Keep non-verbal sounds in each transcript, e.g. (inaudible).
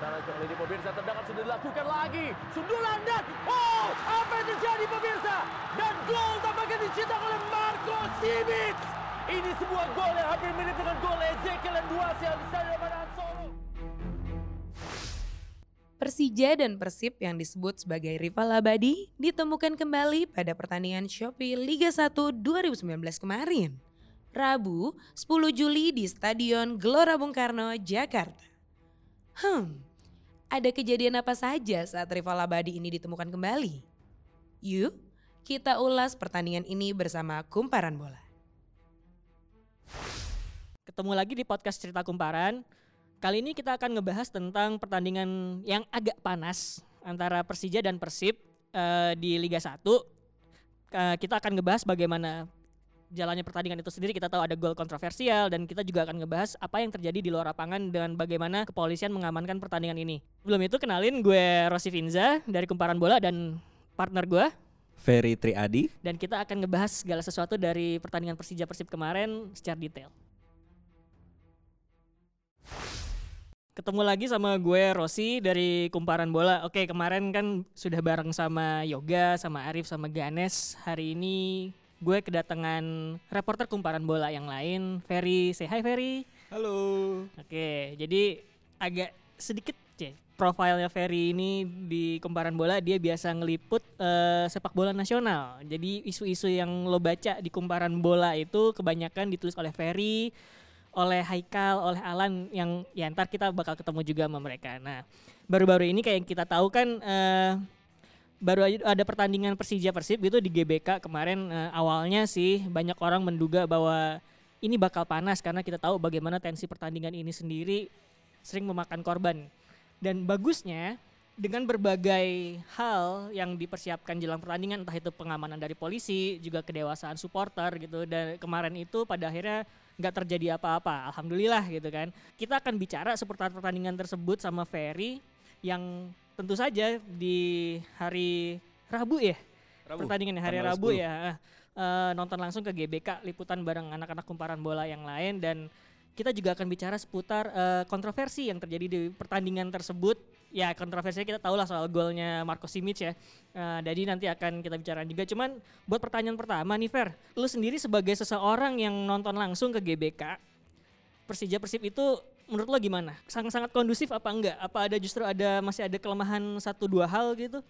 Pertahanan kali ini pemirsa tendangan sudah dilakukan lagi. Sundulan dan oh apa yang terjadi pemirsa? Dan gol tampaknya dicetak oleh Marco Simic. Ini sebuah gol yang hampir mirip dengan gol Ezekiel Duasi yang di Stadion Manahan Solo. Persija dan Persib yang disebut sebagai rival abadi ditemukan kembali pada pertandingan Shopee Liga 1 2019 kemarin. Rabu 10 Juli di Stadion Gelora Bung Karno, Jakarta. Hmm, ada kejadian apa saja saat rival abadi ini ditemukan kembali? Yuk, kita ulas pertandingan ini bersama Kumparan Bola. Ketemu lagi di podcast Cerita Kumparan. Kali ini kita akan ngebahas tentang pertandingan yang agak panas antara Persija dan Persib uh, di Liga 1. Uh, kita akan ngebahas bagaimana jalannya pertandingan itu sendiri. Kita tahu ada gol kontroversial dan kita juga akan ngebahas apa yang terjadi di luar lapangan dan bagaimana kepolisian mengamankan pertandingan ini. Belum itu kenalin gue Rosi Finza dari Kumparan Bola dan partner gue Ferry Triadi dan kita akan ngebahas segala sesuatu dari pertandingan Persija Persib kemarin secara detail. Ketemu lagi sama gue Rosi dari Kumparan Bola. Oke, kemarin kan sudah bareng sama Yoga, sama Arif, sama Ganes. Hari ini gue kedatangan reporter Kumparan Bola yang lain, Ferry. Say hi Ferry. Halo. Oke, jadi agak sedikit cek profilnya Ferry ini di Kumparan Bola dia biasa ngeliput uh, sepak bola nasional. Jadi isu-isu yang lo baca di Kumparan Bola itu kebanyakan ditulis oleh Ferry oleh Haikal, oleh Alan yang ya ntar kita bakal ketemu juga sama mereka. Nah, baru-baru ini kayak kita tahu kan uh, baru ada pertandingan Persija Persib gitu di GBK kemarin uh, awalnya sih banyak orang menduga bahwa ini bakal panas karena kita tahu bagaimana tensi pertandingan ini sendiri sering memakan korban. Dan bagusnya dengan berbagai hal yang dipersiapkan jelang pertandingan entah itu pengamanan dari polisi juga kedewasaan supporter gitu dan kemarin itu pada akhirnya nggak terjadi apa-apa alhamdulillah gitu kan kita akan bicara seputar pertandingan tersebut sama Ferry yang tentu saja di hari Rabu ya Rabu, pertandingan hari tanggal Rabu 10. ya uh, nonton langsung ke GBK liputan bareng anak-anak kumparan bola yang lain dan kita juga akan bicara seputar uh, kontroversi yang terjadi di pertandingan tersebut. Ya kontroversinya kita tahu lah soal golnya Marco Simic ya. Uh, jadi nanti akan kita bicarakan juga. Cuman buat pertanyaan pertama nih Fer. Lu sendiri sebagai seseorang yang nonton langsung ke GBK Persija Persib itu menurut lo gimana sangat-sangat kondusif apa enggak apa ada justru ada masih ada kelemahan satu dua hal gitu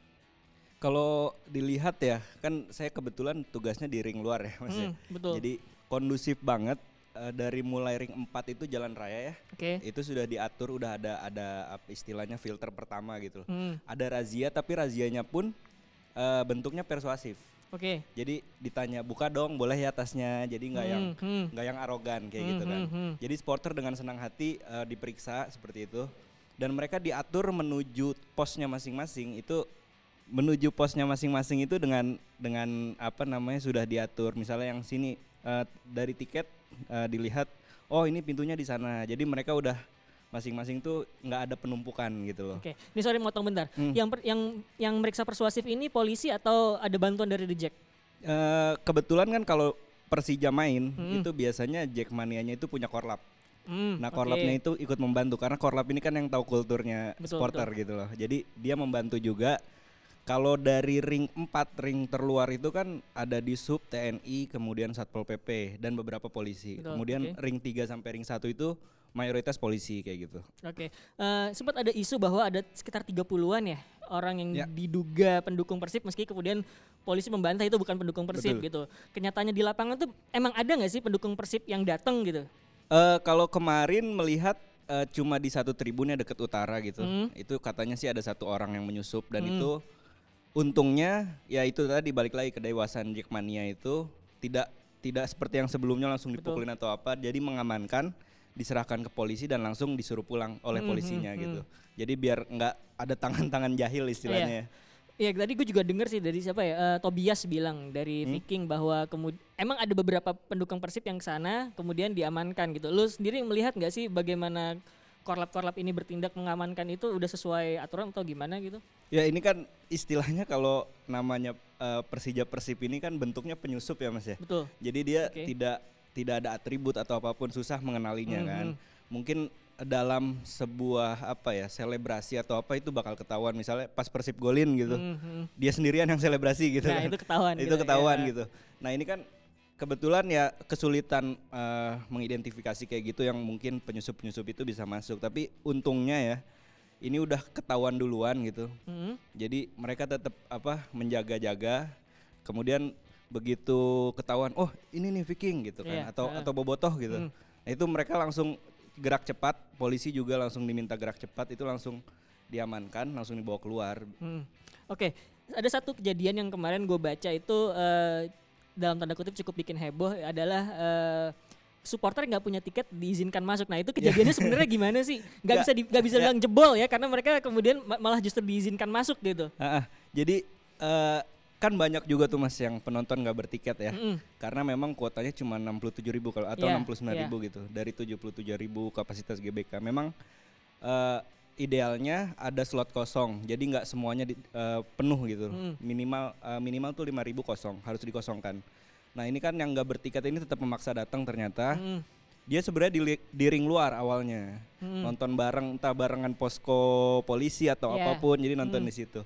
Kalau dilihat ya, kan saya kebetulan tugasnya di ring luar ya, Mas. ya. Hmm, betul. Jadi kondusif banget eh, dari mulai ring 4 itu jalan raya ya. oke Itu sudah diatur, udah ada ada apa istilahnya filter pertama gitu loh. Hmm, Ada razia tapi razianya pun eh, bentuknya persuasif. Oke Jadi ditanya buka dong, boleh ya tasnya. Jadi nggak yang Hmm, hmm. nggak yang arogan kayak Hmm, gitu kan. hmm, hmm. Jadi supporter dengan senang hati eh, diperiksa seperti itu dan mereka diatur menuju posnya masing-masing itu menuju posnya masing-masing itu dengan dengan apa namanya sudah diatur. Misalnya yang sini eh, dari tiket eh, dilihat oh ini pintunya di sana. Jadi mereka udah masing-masing tuh nggak ada penumpukan gitu loh. Oke, ini sorry motong bentar. Hmm. Yang per- yang yang meriksa persuasif ini polisi atau ada bantuan dari The Jack? Eh, kebetulan kan kalau Persija main Hmm. itu biasanya Jackmanianya itu punya korlap. Hmm, Nah, korlapnya itu ikut membantu karena korlap ini kan yang tahu kulturnya Betul, supporter gitu loh. Jadi dia membantu juga. Kalau dari ring 4, ring terluar itu kan ada di sub TNI, kemudian Satpol PP dan beberapa polisi. Betul, kemudian oke. ring 3 sampai ring 1 itu mayoritas polisi kayak gitu. Oke, Eh, sempat ada isu bahwa ada sekitar 30-an ya orang yang Ya. diduga pendukung Persib meski kemudian polisi membantah itu bukan pendukung Persib Betul. gitu. Kenyataannya di lapangan tuh emang ada nggak sih pendukung Persib yang datang gitu? Eh kalau kemarin melihat eh, cuma di satu tribunnya deket utara gitu. Hmm. Itu katanya sih ada satu orang yang menyusup dan Hmm. itu untungnya ya itu tadi balik lagi kedewasaan Jackmania itu tidak tidak seperti yang sebelumnya langsung Betul. dipukulin atau apa. Jadi mengamankan, diserahkan ke polisi dan langsung disuruh pulang oleh Hmm, polisinya hmm, gitu. Jadi biar nggak ada tangan-tangan jahil istilahnya. ya. Iya tadi gue juga dengar sih dari siapa ya eh, Tobias bilang dari Hmm? Viking bahwa emang ada beberapa pendukung Persib yang sana kemudian diamankan gitu. Lu sendiri melihat nggak sih bagaimana korlap-korlap ini bertindak mengamankan itu udah sesuai aturan atau gimana gitu? Ya ini kan istilahnya kalau namanya eh, Persija Persib ini kan bentuknya penyusup ya Mas ya. Betul. Jadi dia Oke. tidak tidak ada atribut atau apa pun susah mengenalinya Mhm. kan. Mungkin dalam sebuah apa ya selebrasi atau apa itu bakal ketahuan misalnya pas Persib golin gitu Hmm, hmm. dia sendirian yang selebrasi gitu Nah, kan. itu ketahuan itu gitu, ketahuan iya. gitu nah ini kan kebetulan ya kesulitan eh, mengidentifikasi kayak gitu yang mungkin penyusup penyusup itu bisa masuk tapi untungnya ya ini udah ketahuan duluan gitu Hmm. jadi mereka tetap apa menjaga-jaga kemudian begitu ketahuan oh ini nih Viking gitu kan Iya, atau heeh. atau bobotoh gitu Hmm. nah itu mereka langsung gerak cepat polisi juga langsung diminta gerak cepat itu langsung diamankan langsung dibawa keluar Hmm. Oke, ada satu kejadian yang kemarin gue baca itu eh, dalam tanda kutip cukup bikin heboh adalah eh, supporter nggak punya tiket diizinkan masuk. Nah itu kejadiannya (laughs) sebenarnya gimana sih? Nggak Nggak, bisa di, nggak bisa ya. bilang jebol ya karena mereka kemudian ma- malah justru diizinkan masuk gitu. Ah, ah. jadi eh, kan banyak juga tuh mas yang penonton nggak bertiket ya Mm-mm. karena memang kuotanya cuma 67.000 ribu kalau atau Iya, 69.000 ribu gitu dari 77.000 ribu kapasitas GBK memang eh, idealnya ada slot kosong jadi nggak semuanya di- eh, penuh gitu Mm. minimal eh, minimal tuh 5.000 ribu kosong harus dikosongkan nah ini kan yang nggak bertiket ini tetap memaksa datang ternyata Mm. dia sebenarnya di, di ring luar awalnya Mm. nonton bareng entah barengan posko polisi atau Iya. apa pun jadi nonton Hmm. di situ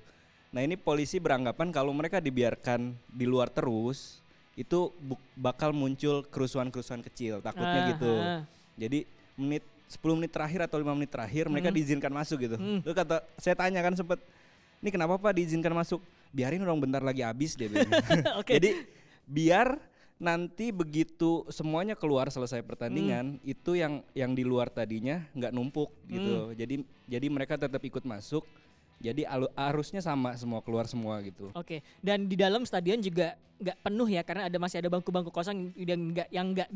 nah ini polisi beranggapan kalau mereka dibiarkan di luar terus itu bakal muncul kerusuhan-kerusuhan kecil takutnya Ah, gitu ah. jadi menit 10 menit terakhir atau lima menit terakhir mereka Hmm. diizinkan masuk gitu Hmm. Terus kata saya tanya kan sempet ini kenapa pak diizinkan masuk biarin orang bentar lagi habis dia bilang. (laughs) Oke. (laughs) jadi biar nanti begitu semuanya keluar selesai Hmm. pertandingan itu yang yang di luar tadinya nggak numpuk gitu Hmm. jadi jadi mereka tetap ikut masuk jadi alu- arusnya sama semua keluar semua gitu Oke, dan di dalam stadion juga nggak penuh ya karena ada masih ada bangku-bangku kosong yang nggak yang nggak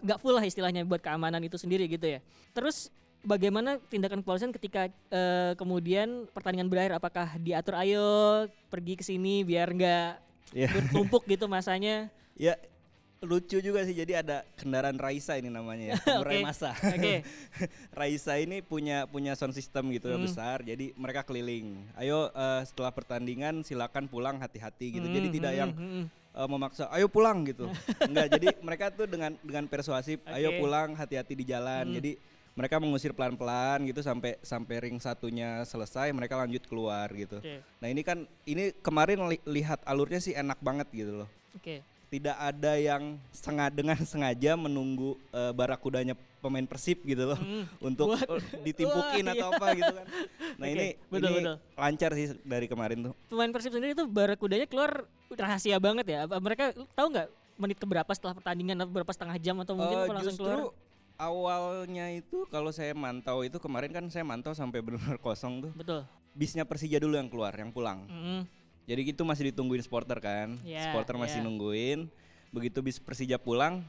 nggak full lah istilahnya buat keamanan itu sendiri gitu ya. Terus bagaimana tindakan kepolisian ketika eh, kemudian pertandingan berakhir? Apakah diatur ayo pergi ke sini biar nggak ya bertumpuk gitu masanya? (laughs) ya lucu juga sih jadi ada kendaraan Raisa ini namanya ya (laughs) pengurai Oke. massa Oke. (laughs) Raisa ini punya punya sound system gitu ya, Hmm. besar jadi mereka keliling ayo eh, setelah pertandingan silakan pulang hati-hati gitu jadi Hmm, tidak hmm, yang hmm, eh, memaksa ayo pulang gitu (laughs) enggak jadi mereka tuh dengan dengan persuasif ayo Oke. pulang hati-hati di jalan Hmm. jadi mereka mengusir pelan-pelan gitu sampai sampai ring satunya selesai mereka lanjut keluar gitu Oke. nah ini kan ini kemarin li- lihat alurnya sih enak banget gitu loh Oke. Tidak ada yang sengaja dengan sengaja menunggu eh, barakudanya pemain Persib gitu loh Hmm. (laughs) untuk eh, ditimpukin Wah, atau iya. apa gitu kan. Nah Oke, ini betul, ini betul. lancar sih dari kemarin tuh. Pemain Persib sendiri itu barakudanya keluar rahasia banget ya. Mereka tahu nggak menit keberapa setelah pertandingan atau berapa setengah jam atau mungkin apa langsung keluar? awalnya itu kalau saya mantau itu kemarin kan saya mantau sampai benar-benar kosong tuh. Betul. Bisnya Persija dulu yang keluar, yang pulang. Mm. Jadi gitu masih ditungguin supporter kan. Iya, supporter masih iya. nungguin. Begitu bis Persija pulang,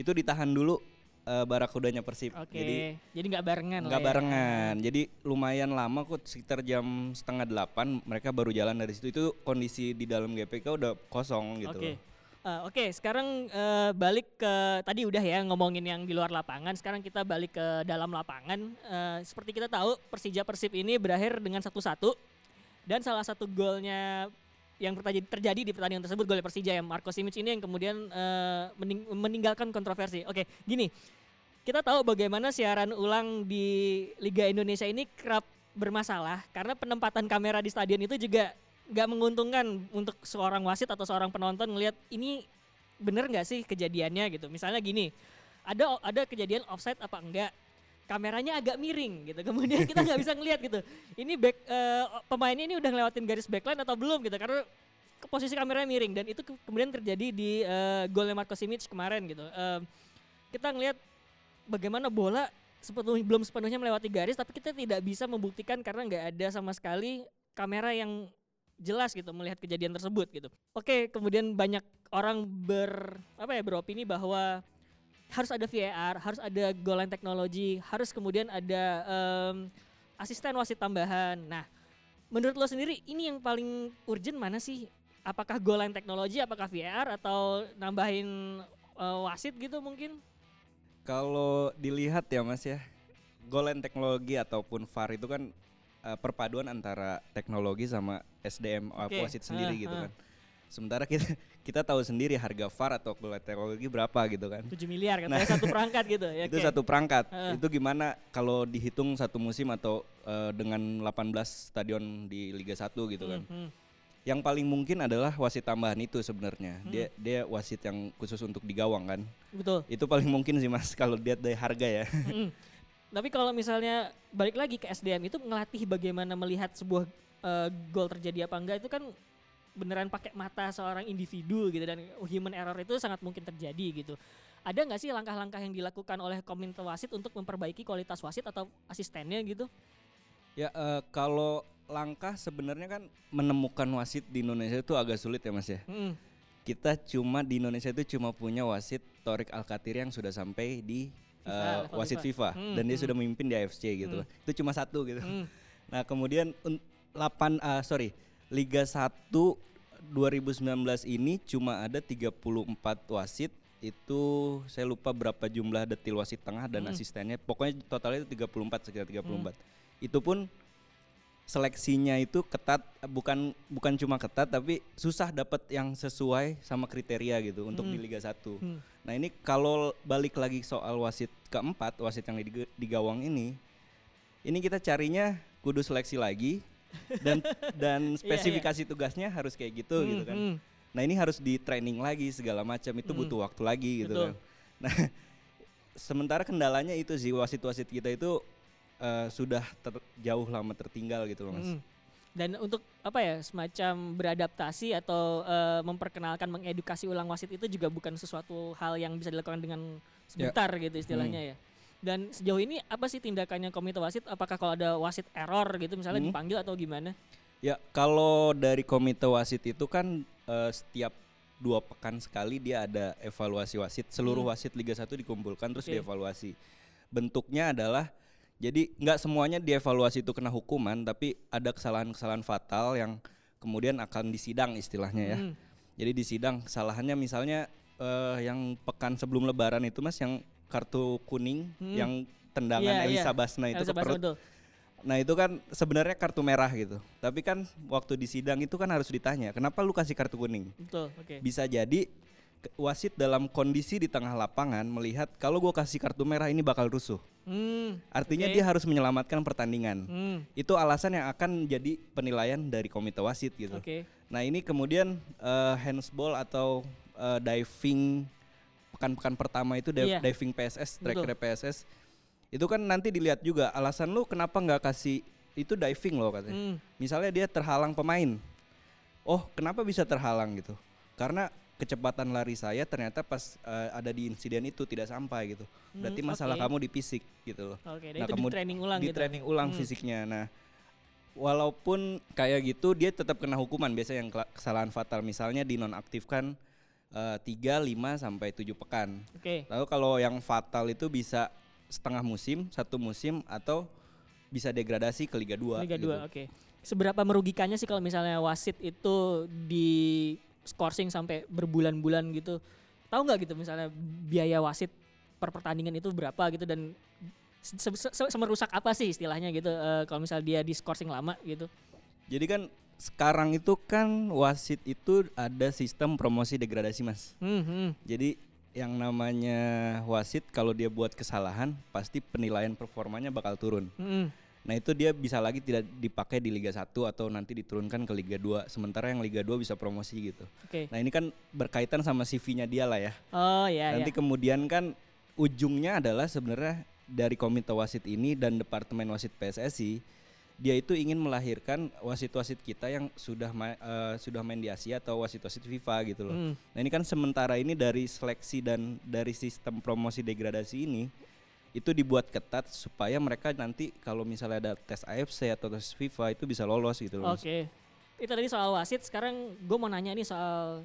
itu ditahan dulu eh, barakudanya Persib. Oke. Jadi Jadi nggak barengan nggak ya. barengan jadi lumayan lama kok sekitar jam setengah delapan mereka baru jalan dari situ itu kondisi di dalam GPK udah kosong gitu Oke. loh. Eh, Oke, sekarang eh, balik ke tadi udah ya ngomongin yang di luar lapangan. Sekarang kita balik ke dalam lapangan. Eh, seperti kita tahu Persija Persib ini berakhir dengan satu-satu dan salah satu golnya yang terjadi, di pertandingan tersebut gol Persija yang Marco Simic ini yang kemudian eh, mening- meninggalkan kontroversi. Oke, gini. Kita tahu bagaimana siaran ulang di Liga Indonesia ini kerap bermasalah karena penempatan kamera di stadion itu juga nggak menguntungkan untuk seorang wasit atau seorang penonton ngelihat ini bener nggak sih kejadiannya gitu. Misalnya gini, ada ada kejadian offside apa enggak? Kameranya agak miring gitu. Kemudian kita nggak bisa ngelihat gitu. Ini back eh, pemainnya ini udah ngelewatin garis backline atau belum gitu karena posisi kameranya miring dan itu ke- kemudian terjadi di eh, golnya Marco Simic kemarin gitu. Eh, kita ngelihat bagaimana bola sepenuhnya belum sepenuhnya melewati garis tapi kita tidak bisa membuktikan karena nggak ada sama sekali kamera yang jelas gitu melihat kejadian tersebut gitu. Oke, kemudian banyak orang ber apa ya beropini bahwa harus ada VAR, harus ada goal line teknologi, harus kemudian ada em, asisten wasit tambahan. Nah, menurut lo sendiri ini yang paling urgent mana sih? Apakah goal line teknologi, apakah VAR atau nambahin eh, wasit gitu mungkin? Kalau dilihat ya Mas ya, goal line teknologi ataupun VAR itu kan eh, perpaduan antara teknologi sama SDM uh, Oke, wasit sendiri ah, gitu ah. kan. Sementara kita (laughs) kita tahu sendiri harga VAR atau teknologi berapa gitu kan. 7 miliar katanya Nah. satu (laughs) perangkat gitu ya. itu oke. satu perangkat. Heeh. Itu gimana kalau dihitung satu musim atau eh, dengan 18 stadion di Liga 1 gitu kan. Hmm, hmm. Yang paling mungkin adalah wasit tambahan itu sebenarnya. Hmm. Dia dia wasit yang khusus untuk di gawang kan. Betul. Itu paling mungkin sih Mas (laughs) kalau lihat dari harga ya. Mm-mm. Tapi kalau misalnya balik lagi ke SDM itu ngelatih bagaimana melihat sebuah eh, gol terjadi apa enggak itu kan beneran pakai mata seorang individu gitu dan human error itu sangat mungkin terjadi gitu. Ada nggak sih langkah-langkah yang dilakukan oleh komite wasit untuk memperbaiki kualitas wasit atau asistennya gitu? Ya eh, kalau langkah sebenarnya kan menemukan wasit di Indonesia itu agak sulit ya Mas ya. Mm-mm. Kita cuma di Indonesia itu cuma punya wasit Torik Alkatir yang sudah sampai di FIFA, eh, level wasit FIFA. FIFA, Hmm, dan dia hmm. sudah memimpin di AFC gitu. Hmm. Itu cuma satu gitu. Mm. Nah, kemudian un- 8 ah, sorry, Liga 1 2019 ini cuma ada 34 wasit itu saya lupa berapa jumlah detil wasit tengah dan Hmm. asistennya pokoknya totalnya itu 34 sekitar 34 itu pun seleksinya itu ketat bukan bukan cuma ketat tapi susah dapat yang sesuai sama kriteria gitu untuk di Hmm. Liga 1 Hmm. Nah ini kalau balik lagi soal wasit keempat, wasit yang di, di gawang ini, ini kita carinya kudu seleksi lagi dan dan Iya, spesifikasi tugasnya harus kayak gitu gitu kan. Mm-mm. Nah ini harus di training lagi segala macam itu Hmm. butuh waktu lagi gitu Betul. kan. Nah (laughs) sementara kendalanya itu sih wasit-wasit kita itu eh, sudah ter- jauh lama tertinggal gitu loh mas. Mm. Dan untuk apa ya semacam beradaptasi atau eh, memperkenalkan mengedukasi ulang wasit itu juga bukan sesuatu hal yang bisa dilakukan dengan sebentar gitu istilahnya ya. Dan sejauh ini apa sih tindakannya komite wasit? Apakah kalau ada wasit error gitu misalnya Hmm. dipanggil atau gimana? Ya kalau dari komite wasit itu kan eh, setiap dua pekan sekali dia ada evaluasi wasit. Seluruh Hmm. wasit Liga 1 dikumpulkan terus Oke. dievaluasi. Bentuknya adalah jadi nggak semuanya dievaluasi itu kena hukuman, tapi ada kesalahan-kesalahan fatal yang kemudian akan disidang istilahnya ya. Hmm. Jadi disidang kesalahannya misalnya eh, yang pekan sebelum Lebaran itu mas yang kartu kuning Hmm. yang tendangan iya. Elisa Basna itu Elsa ke Basna, perut. betul. Nah itu kan sebenarnya kartu merah gitu. Tapi kan waktu di sidang itu kan harus ditanya, kenapa lu kasih kartu kuning? Betul, oke. Bisa jadi wasit dalam kondisi di tengah lapangan melihat kalau gua kasih kartu merah ini bakal rusuh. Hmm. Artinya Oke. dia harus menyelamatkan pertandingan. Hmm. Itu alasan yang akan jadi penilaian dari komite wasit gitu. Oke. Nah ini kemudian eh, handsball atau eh, diving pekan-pekan pertama itu di- Iya. diving PSS, track Betul. PSS itu kan nanti dilihat juga alasan lu kenapa nggak kasih itu diving loh katanya. Hmm. Misalnya dia terhalang pemain, oh kenapa bisa terhalang gitu? Karena kecepatan lari saya ternyata pas eh, ada di insiden itu tidak sampai gitu. Berarti Hmm, masalah oke. kamu di fisik gitu loh Oke, dan Nah, itu di kemud- training ulang di gitu. training ulang Hmm. fisiknya. Nah, walaupun kayak gitu dia tetap kena hukuman biasanya yang kesalahan fatal misalnya dinonaktifkan eh, 3, 5 sampai 7 pekan. Oke. Lalu kalau yang fatal itu bisa setengah musim, satu musim atau bisa degradasi ke Liga 2 Liga gitu. 2, oke. Seberapa merugikannya sih kalau misalnya wasit itu di skorsing sampai berbulan-bulan gitu? Tahu nggak gitu misalnya biaya wasit per pertandingan itu berapa gitu dan se- se- se- semerusak apa sih istilahnya gitu eh, kalau misalnya dia di skorsing lama gitu? Jadi kan sekarang itu kan wasit itu ada sistem promosi degradasi, Mas. Hmm, hmm. Jadi yang namanya wasit kalau dia buat kesalahan pasti penilaian performanya bakal turun. hmm. Nah itu dia bisa lagi tidak dipakai di Liga 1 atau nanti diturunkan ke Liga 2. Sementara yang Liga 2 bisa promosi gitu. Oke. Nah ini kan berkaitan sama CV-nya dia lah ya. Oh ya nanti ya. kemudian kan ujungnya adalah sebenarnya dari komite wasit ini dan departemen wasit PSSI dia itu ingin melahirkan wasit-wasit kita yang sudah ma- eh, sudah main di Asia atau wasit-wasit FIFA gitu loh. Hmm. Nah ini kan sementara ini dari seleksi dan dari sistem promosi degradasi ini itu dibuat ketat supaya mereka nanti kalau misalnya ada tes AFC atau tes FIFA itu bisa lolos gitu loh. Oke. Itu tadi soal wasit. Sekarang gue mau nanya nih soal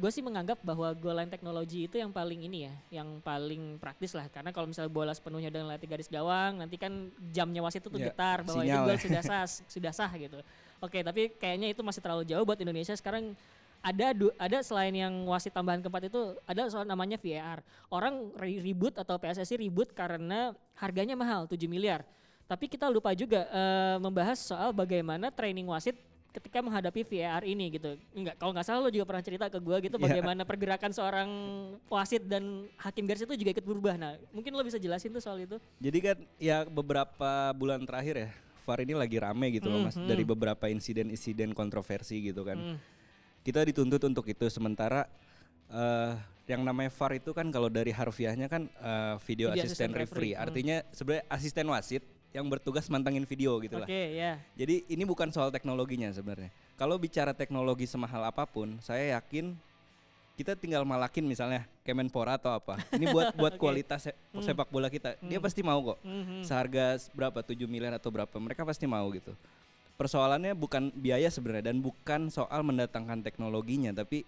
gue sih menganggap bahwa goal line teknologi itu yang paling ini ya, yang paling praktis lah. Karena kalau misalnya bola sepenuhnya dengan latih garis gawang, nanti kan jamnya wasit itu tuh Ya, getar bahwa itu gol ya. sudah sah, sudah sah gitu. Oke, tapi kayaknya itu masih terlalu jauh buat Indonesia. Sekarang ada du- ada selain yang wasit tambahan keempat itu ada soal namanya VAR. Orang ri- ribut atau PSSI ribut karena harganya mahal 7 miliar. Tapi kita lupa juga eh, membahas soal bagaimana training wasit ketika menghadapi VAR ini gitu. Enggak, kalau nggak salah lo juga pernah cerita ke gua gitu Iya. bagaimana pergerakan seorang wasit dan hakim garis itu juga ikut berubah. Nah, mungkin lo bisa jelasin tuh soal itu. Jadi kan ya beberapa bulan terakhir ya VAR ini lagi rame gitu loh Hmm, Mas hmm. dari beberapa insiden-insiden kontroversi gitu kan. Hmm. Kita dituntut untuk itu sementara eh yang namanya VAR itu kan kalau dari harfiahnya kan eh, video, Video asisten assistant referee. referee, hmm. Artinya sebenarnya asisten wasit yang bertugas mantengin video gitu Oke, lah. ya. Jadi ini bukan soal teknologinya sebenarnya. Kalau bicara teknologi semahal apa pun, saya yakin kita tinggal malakin misalnya Kemenpora atau apa. Ini buat buat (laughs) Oke. kualitas se- Hmm. sepak bola kita. Dia Hmm. pasti mau kok. Mhm. Seharga s- berapa 7 miliar atau berapa, mereka pasti mau gitu. Persoalannya bukan biaya sebenarnya dan bukan soal mendatangkan teknologinya, tapi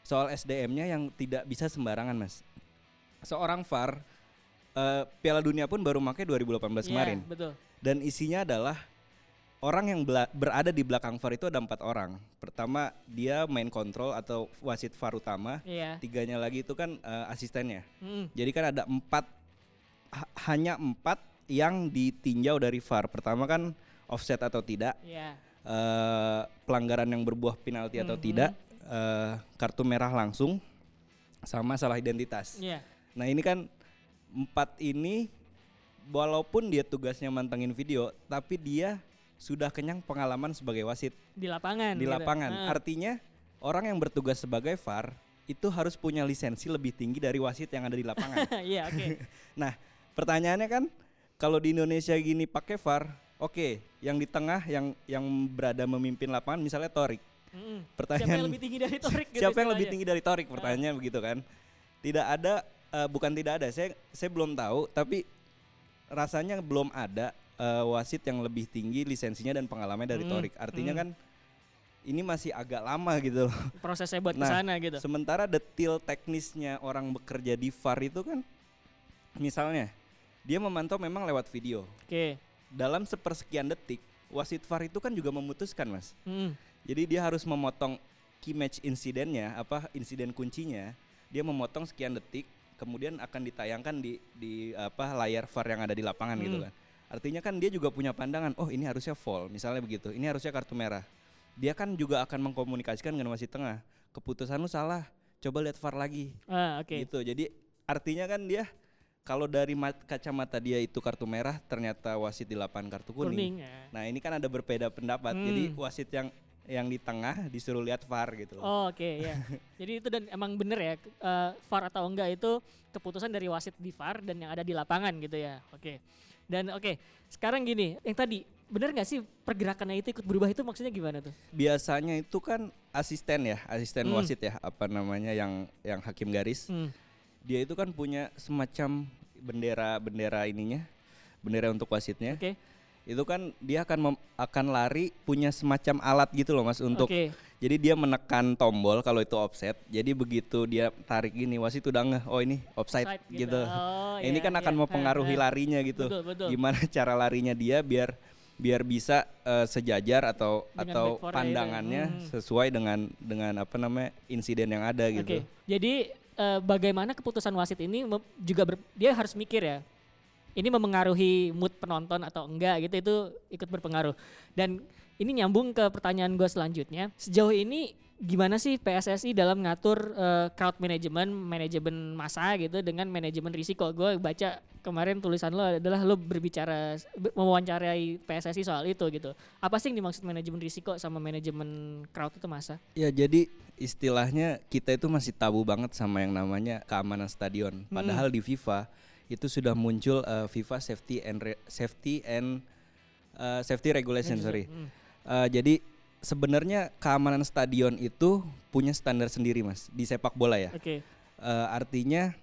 soal SDM-nya yang tidak bisa sembarangan, Mas. Seorang VAR eh, Piala Dunia pun baru pakai 2018 Iya, kemarin betul. dan isinya adalah orang yang berada di belakang VAR itu ada empat orang. Pertama dia main kontrol atau wasit VAR utama, Iya. tiganya lagi itu kan eh, asistennya. Mhm. Jadi kan ada empat ha- hanya empat yang ditinjau dari VAR. Pertama kan offset atau tidak, Iya. eh, pelanggaran yang berbuah penalti atau Mhm. tidak, eh, kartu merah langsung, sama salah identitas. Iya. Nah ini kan empat ini walaupun dia tugasnya mantengin video, tapi dia sudah kenyang pengalaman sebagai wasit Di lapangan. di gitu. lapangan. Heeh. Artinya orang yang bertugas sebagai VAR itu harus punya lisensi lebih tinggi dari wasit yang ada di lapangan. (laughs) Iya, oke. (laughs) nah pertanyaannya kan kalau di Indonesia gini pakai VAR, oke, yang di tengah yang yang berada memimpin lapangan misalnya Torik. Mhm. Siapa Pertanyaan yang lebih tinggi dari Torik (laughs) gitu siapa yang lebih tinggi dari Torik pertanyaannya begitu kan tidak ada eh, bukan tidak ada saya saya belum tahu tapi rasanya belum ada eh, wasit yang lebih tinggi lisensinya dan pengalamannya dari Hmm, Torik artinya hmm. kan ini masih agak lama gitu loh (laughs) prosesnya buat Nah, ke sana gitu. sementara detil teknisnya orang bekerja di VAR itu kan misalnya dia memantau memang lewat video Oke. dalam sepersekian detik wasit VAR itu kan juga memutuskan mas Mhm. jadi dia harus memotong key match insidennya, apa insiden kuncinya, dia memotong sekian detik, kemudian akan ditayangkan di di apa layar VAR yang ada di lapangan gitu Hmm. kan. Artinya kan dia juga punya pandangan, oh ini harusnya foul, misalnya begitu. Ini harusnya kartu merah. Dia kan juga akan mengkomunikasikan dengan wasit tengah. Keputusan lu salah, coba lihat VAR lagi. Ah, oke. Gitu. Jadi artinya kan dia kalau dari mat- kacamata dia itu kartu merah, ternyata wasit di lapangan kartu kuning. Kuning. ya. Nah ini kan ada berbeda pendapat. Jadi Hmm. wasit yang yang di tengah disuruh lihat VAR gitu. loh. Oh, oke ya. (laughs) Jadi itu dan emang bener ya ke- eh, VAR atau enggak itu keputusan dari wasit di VAR dan yang ada di lapangan gitu ya. Oke. Dan oke, sekarang gini, yang tadi bener nggak sih pergerakannya itu ikut berubah itu maksudnya gimana tuh? Biasanya itu kan asisten ya, asisten Hmm. wasit ya, apa namanya yang yang hakim garis. Hmm. Dia itu kan punya semacam bendera-bendera ininya, bendera untuk wasitnya. Oke. Itu kan dia akan mem- akan lari punya semacam alat gitu loh Mas untuk Oke. Jadi dia menekan tombol kalau itu offset. Jadi begitu dia tarik gini wasit udah ngeh, oh ini offside Offside gitu. Oh, ini iya, kan akan iya. mempengaruhi ha. larinya gitu. Betul, betul. Gimana (laughs) cara larinya dia biar biar bisa eh, sejajar atau Dengan atau itu. pandangannya Hmm. sesuai dengan dengan apa namanya insiden yang ada gitu. Jadi eh, bagaimana keputusan wasit ini juga ber- dia harus mikir ya. Ini memengaruhi mood penonton atau enggak gitu itu ikut berpengaruh. Dan ini nyambung ke pertanyaan gue selanjutnya. Sejauh ini gimana sih PSSI dalam ngatur eh, crowd management, manajemen masa gitu dengan manajemen risiko? Gue baca kemarin tulisan lo adalah lo berbicara be- mewawancarai PSSI soal itu gitu. Apa sih yang dimaksud manajemen risiko sama manajemen crowd itu masa? Ya jadi istilahnya kita itu masih tabu banget sama yang namanya keamanan stadion. Hmm. Padahal di FIFA itu sudah muncul eh, FIFA Safety and Re- Safety and eh, Safety Regulation sorry. Hmm. Eh, jadi sebenarnya keamanan stadion itu punya standar sendiri mas di sepak bola ya. Oke. Eh, artinya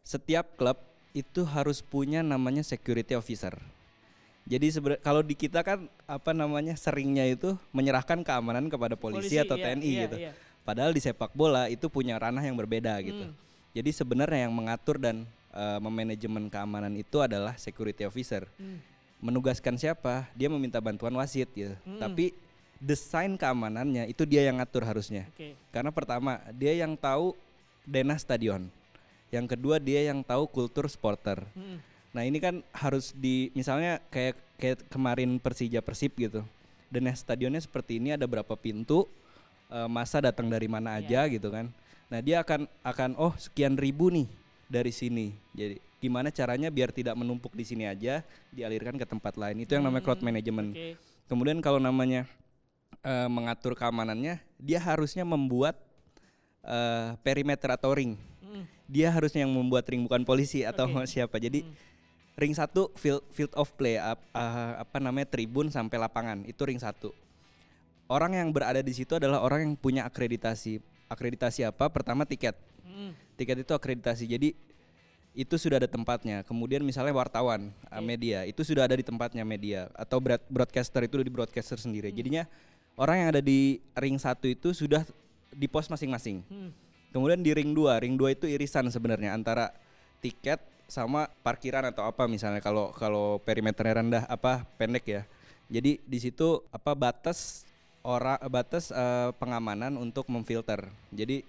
setiap klub itu harus punya namanya security officer. Jadi kalau di kita kan apa namanya seringnya itu menyerahkan keamanan kepada polisi, atau iya, TNI iya, gitu. iya. Padahal di sepak bola itu punya ranah yang berbeda gitu. Hmm. Jadi sebenarnya yang mengatur dan eh, memanajemen keamanan itu adalah security officer. Hmm. Menugaskan siapa? Dia meminta bantuan wasit gitu. Hmm. Tapi desain keamanannya itu dia yang ngatur harusnya. Oke. Karena pertama, dia yang tahu denah stadion. Yang kedua, dia yang tahu kultur supporter. Hmm. Nah, ini kan harus di misalnya kayak kayak kemarin Persija Persib gitu. ya stadionnya seperti ini ada berapa pintu, eh, masa datang dari mana aja gitu kan. Nah dia akan akan oh sekian ribu nih dari sini. Jadi gimana caranya biar tidak menumpuk di sini aja, dialirkan ke tempat lain. Itu yang namanya crowd management. Oke. Kemudian kalau namanya eh, mengatur keamanannya, dia harusnya membuat eh, perimeter atau ring. Mm. Dia harusnya yang membuat ring bukan polisi atau Oke. (laughs) siapa. Jadi ring satu field field of play ah, apa namanya tribun sampai lapangan itu ring satu. Orang yang berada di situ adalah orang yang punya akreditasi. Akreditasi apa? Pertama tiket. Mm. Tiket itu akreditasi. Jadi itu sudah ada tempatnya. Kemudian misalnya wartawan, uh, media, itu sudah ada di tempatnya media atau broad- broadcaster itu di broadcaster sendiri. Jadinya orang yang ada di ring satu itu sudah di pos masing-masing. Hmm. Kemudian di ring 2, ring 2 itu irisan sebenarnya antara tiket sama parkiran atau apa misalnya kalau kalau perimeternya rendah apa pendek ya. Jadi di situ apa batas orang batas eh, pengamanan untuk memfilter. Jadi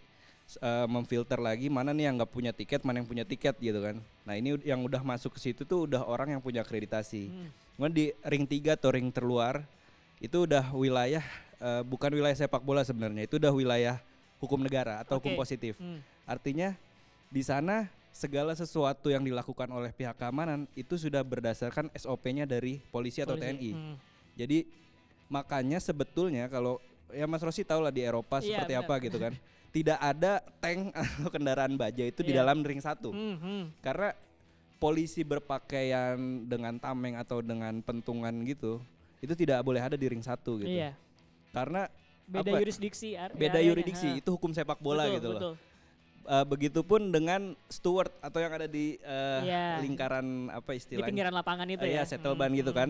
eh, memfilter lagi mana nih yang nggak punya tiket, mana yang punya tiket gitu kan. Nah, ini yang udah masuk ke situ tuh udah orang yang punya akreditasi. Kemudian di ring 3 atau ring terluar itu udah wilayah eh, bukan wilayah sepak bola sebenarnya, itu udah wilayah hukum negara atau hukum Oke. positif. Hmm. Artinya di sana segala sesuatu yang dilakukan oleh pihak keamanan itu sudah berdasarkan SOP-nya dari polisi atau Polisi. TNI. Hmm. Jadi makanya sebetulnya kalau ya Mas Rosi tahu lah di Eropa Iya, seperti benar. apa gitu kan. (laughs) Tidak ada tank (laughs) atau kendaraan baja itu di Iya. dalam ring satu. Hmm, hmm. Karena polisi berpakaian dengan tameng atau dengan pentungan gitu, itu tidak boleh ada di ring satu gitu. Iya. Karena Beda apa? yurisdiksi. ar- beda areanya, yuridiksi, ha. itu hukum sepak bola Betul, gitu loh. betul. Eh, begitupun dengan steward atau yang ada di eh, Iya. lingkaran apa Di istilahnya? pinggiran lapangan itu Eh, ya. Iya, settle ban Hmm, gitu hmm. kan.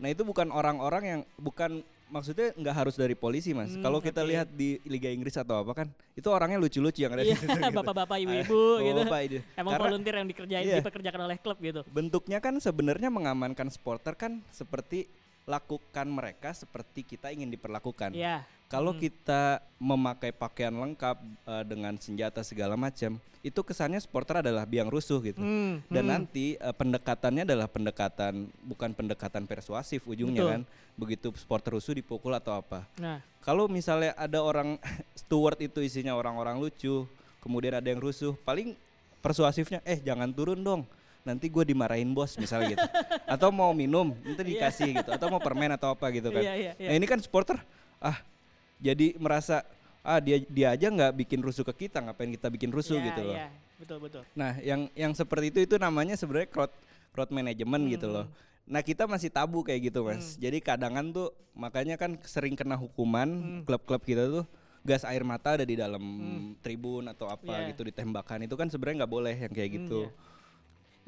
Nah, itu bukan orang-orang yang bukan maksudnya nggak harus dari polisi, Mas. Hmm, Kalau kita lihat di Liga Inggris atau apa kan, itu orangnya lucu-lucu yang ada di Iya, situ. gitu. (laughs) bapak-bapak, Eh, ibu-ibu gitu. bapak-bapak itu. Emang Karena volunteer yang dikerjain Iya. dipekerjakan oleh klub gitu. bentuknya kan sebenarnya mengamankan supporter kan seperti lakukan mereka seperti kita ingin diperlakukan. Iya. Kalau Hmm. kita memakai pakaian lengkap eh, dengan senjata segala macam, itu kesannya supporter adalah biang rusuh gitu. Hmm, Dan hmm. nanti eh, pendekatannya adalah pendekatan bukan pendekatan persuasif ujungnya Betul. kan. Begitu supporter rusuh dipukul atau apa. Nah, Kalau misalnya ada orang (laughs) steward itu isinya orang-orang lucu, kemudian ada yang rusuh, paling persuasifnya eh jangan turun dong. Nanti gue dimarahin bos misalnya gitu. atau mau minum, nanti dikasih gitu. Atau mau permen atau apa gitu kan. Iya, iya, iya. Nah ini kan supporter, ah jadi merasa ah dia dia aja nggak bikin rusuh ke kita, ngapain kita bikin rusuh iya, gitu loh. Iya, betul betul. Nah, yang yang seperti itu itu namanya sebenarnya crowd crowd management gitu loh. Hmm. Nah, kita masih tabu kayak gitu, Mas. Jadi kadangan tuh makanya kan sering kena hukuman Hmm. klub-klub kita tuh gas air mata ada di dalam tribun atau apa Iya. gitu ditembakkan. Itu kan sebenarnya nggak boleh yang kayak Hmm, gitu.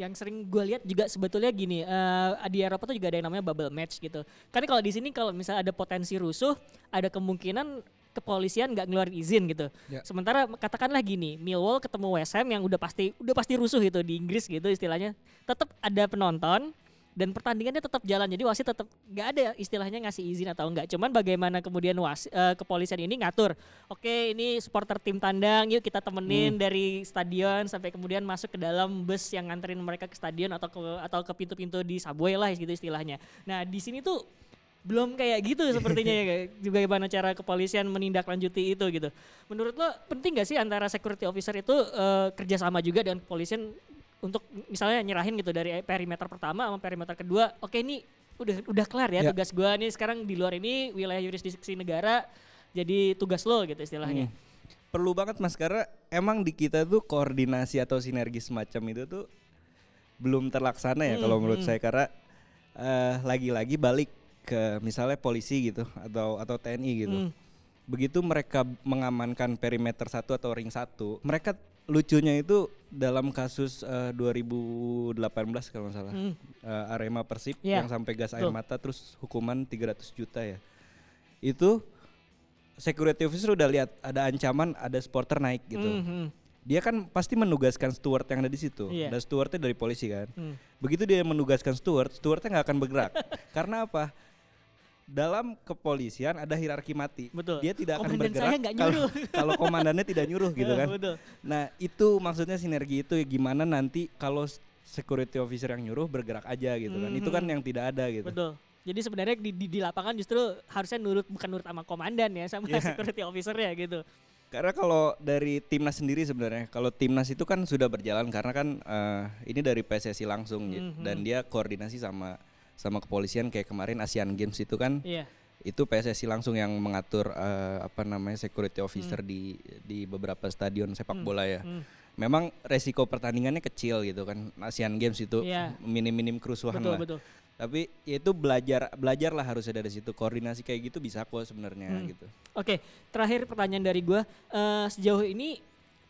Yang sering gue lihat juga sebetulnya gini, eh, di Eropa tuh juga ada yang namanya bubble match gitu. Kan kalau di sini kalau misalnya ada potensi rusuh, ada kemungkinan kepolisian nggak ngeluarin izin gitu. Ya. Sementara katakanlah gini, Millwall ketemu West Ham yang udah pasti udah pasti rusuh gitu di Inggris gitu istilahnya. Tetap ada penonton dan pertandingannya tetap jalan. Jadi wasit tetap nggak ada istilahnya ngasih izin atau enggak. Cuman bagaimana kemudian wasit kepolisian ini ngatur. Oke, ini supporter tim tandang, yuk kita temenin dari stadion sampai kemudian masuk ke dalam bus yang nganterin mereka ke stadion atau ke atau ke pintu-pintu di subway lah gitu istilahnya. Nah, di sini tuh belum kayak gitu sepertinya ya (laughs) juga gimana cara kepolisian menindaklanjuti itu gitu. Menurut lo penting gak sih antara security officer itu eh, kerjasama juga dengan kepolisian untuk misalnya nyerahin gitu dari perimeter pertama sama perimeter kedua, oke ini udah udah kelar ya, Ya. tugas gua nih sekarang di luar ini wilayah yurisdiksi negara jadi tugas lo gitu istilahnya. Hmm. Perlu banget Mas karena emang di kita tuh koordinasi atau sinergi semacam itu tuh belum terlaksana ya Hmm, kalau menurut hmm. saya karena eh, lagi-lagi balik ke misalnya polisi gitu atau atau TNI gitu. Hmm. Begitu mereka mengamankan perimeter satu atau ring satu, mereka lucunya itu dalam kasus eh, 2018 kalau nggak salah Hmm. eh, Arema Persib Iya, yang sampai gas air mata terus hukuman 300 juta ya. Itu security officer udah lihat ada ancaman ada supporter naik gitu. Hmm, hmm, Dia kan pasti menugaskan steward yang ada di situ. Iya. Dan stewardnya dari polisi kan. hmm. Begitu dia menugaskan steward, stewardnya nggak akan bergerak. (laughs) Karena apa? Dalam kepolisian ada hierarki mati. Betul. Dia tidak akan Komandan bergerak saya nggak kalau nyuruh. (laughs) kalau komandannya tidak nyuruh gitu kan. Betul. Nah, itu maksudnya sinergi itu ya gimana nanti kalau security officer yang nyuruh bergerak aja gitu kan. Itu kan Mhm. yang tidak ada gitu. Betul. Jadi sebenarnya di, di, di lapangan justru harusnya nurut bukan nurut sama komandan ya sama Iya. (laughs) security officer ya gitu. Karena kalau dari timnas sendiri sebenarnya, kalau timnas itu kan sudah berjalan karena kan eh, ini dari PSSI langsung Ji. Mhm. dan dia koordinasi sama sama kepolisian kayak kemarin Asian Games itu kan Iya. itu PSSI langsung yang mengatur eh, apa namanya security officer di di beberapa stadion sepak Hmm. bola ya. Hmm. Memang resiko pertandingannya kecil gitu kan. Asian Games itu Iya. minim-minim kerusuhan Betul lah. betul. Tapi ya itu belajar belajarlah harusnya dari situ. Koordinasi kayak gitu bisa kok sebenarnya Hmm. gitu. Oke, terakhir pertanyaan dari gua Eh, sejauh ini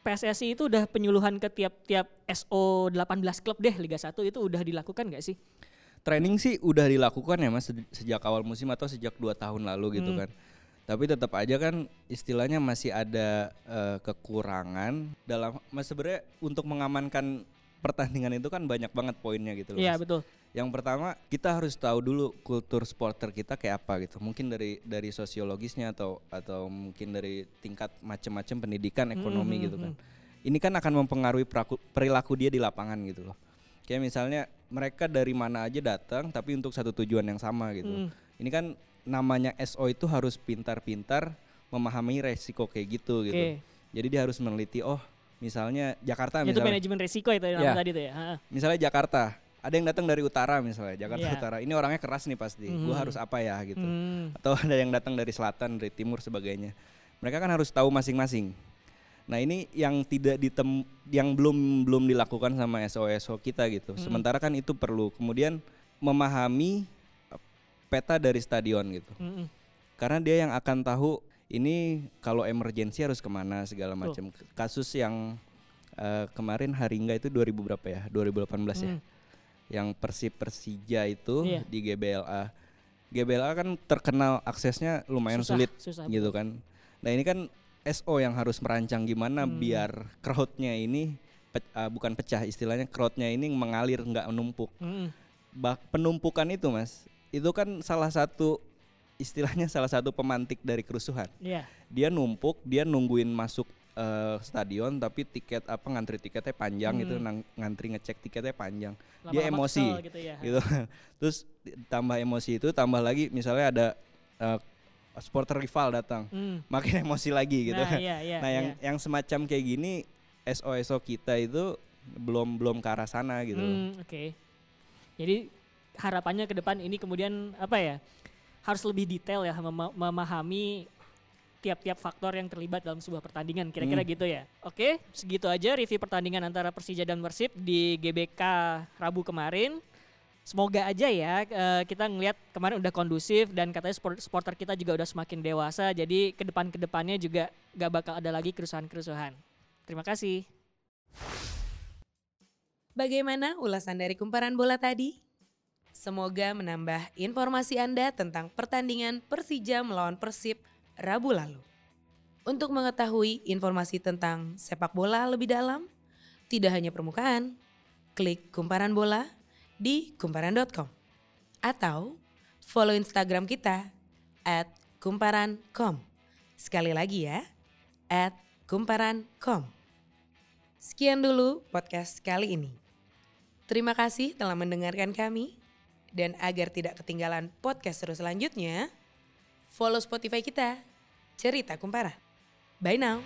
PSSI itu udah penyuluhan ke tiap-tiap SO 18 klub deh Liga 1 itu udah dilakukan nggak sih? Training sih udah dilakukan ya Mas se- sejak awal musim atau sejak dua tahun lalu gitu Hmm. kan. Tapi tetap aja kan istilahnya masih ada eh, kekurangan dalam Mas sebenarnya untuk mengamankan pertandingan itu kan banyak banget poinnya gitu loh. Iya betul. Yang pertama kita harus tahu dulu kultur supporter kita kayak apa gitu. Mungkin dari dari sosiologisnya atau atau mungkin dari tingkat macam-macam pendidikan, ekonomi Hmm, gitu hmm, kan. Ini kan akan mempengaruhi perilaku dia di lapangan gitu loh. Kayak misalnya mereka dari mana aja datang tapi untuk satu tujuan yang sama gitu. Hmm. Ini kan namanya SO itu harus pintar-pintar memahami resiko kayak gitu gitu. Jadi dia harus meneliti oh misalnya Jakarta Itu misalnya manajemen resiko itu yang Iya. tadi tuh ya. Ha. misalnya Jakarta ada yang datang dari utara misalnya Jakarta Iya. Utara ini orangnya keras nih pasti gua Mhm. harus apa ya gitu Hmm. atau (laughs) ada yang datang dari selatan dari timur sebagainya mereka kan harus tahu masing-masing nah ini yang tidak ditem yang belum belum dilakukan sama SO-SO kita gitu. Mhm. sementara kan itu perlu. Kemudian memahami peta dari stadion gitu. Hmm. karena dia yang akan tahu ini kalau emergensi harus ke mana segala macam. Kasus yang eh, kemarin Haringga itu 2000 berapa ya? 2018 ya? Hmm. yang Persib Persija itu Iya. di GBLA GBLA kan terkenal aksesnya lumayan Susah, sulit susah, gitu kan. Nah ini kan SO yang harus merancang gimana Hmm. biar crowdnya ini pe- ah, bukan pecah istilahnya crowdnya ini mengalir nggak menumpuk Hmm. Bak penumpukan itu mas itu kan salah satu istilahnya salah satu pemantik dari kerusuhan Iya. dia numpuk dia nungguin masuk eh, stadion tapi tiket apa ngantri tiketnya panjang gitu Hmm. nang- ngantri ngecek tiketnya panjang dia Lama-lama emosi kesel gitu ya. gitu (laughs) terus tambah emosi itu tambah lagi misalnya ada eh, supporter rival datang Hmm. makin emosi lagi gitu Nah, iya, iya, nah yang iya. yang semacam kayak gini SO SO kita itu belum belum ke arah sana gitu Hmm, Oke. Jadi harapannya ke depan ini kemudian apa ya? Harus lebih detail ya mema- memahami tiap-tiap faktor yang terlibat dalam sebuah pertandingan kira-kira Hmm. gitu ya. Oke, segitu aja review pertandingan antara Persija dan Persib di GBK Rabu kemarin. Semoga aja ya eh, kita ngelihat kemarin udah kondusif dan katanya supporter kita juga udah semakin dewasa. Jadi ke depan ke depannya juga gak bakal ada lagi kerusuhan-kerusuhan. Terima kasih. Bagaimana ulasan dari kumparan bola tadi? Semoga menambah informasi Anda tentang pertandingan Persija melawan Persib Rabu lalu. Untuk mengetahui informasi tentang sepak bola lebih dalam, tidak hanya permukaan, klik kumparan bola di kumparan.com atau follow Instagram kita at kumparan.com. Sekali lagi ya, at kumparan.com. Sekian dulu podcast kali ini. Terima kasih telah mendengarkan kami. Dan agar tidak ketinggalan podcast seru selanjutnya, follow Spotify kita, Cerita Kumparan. Bye now.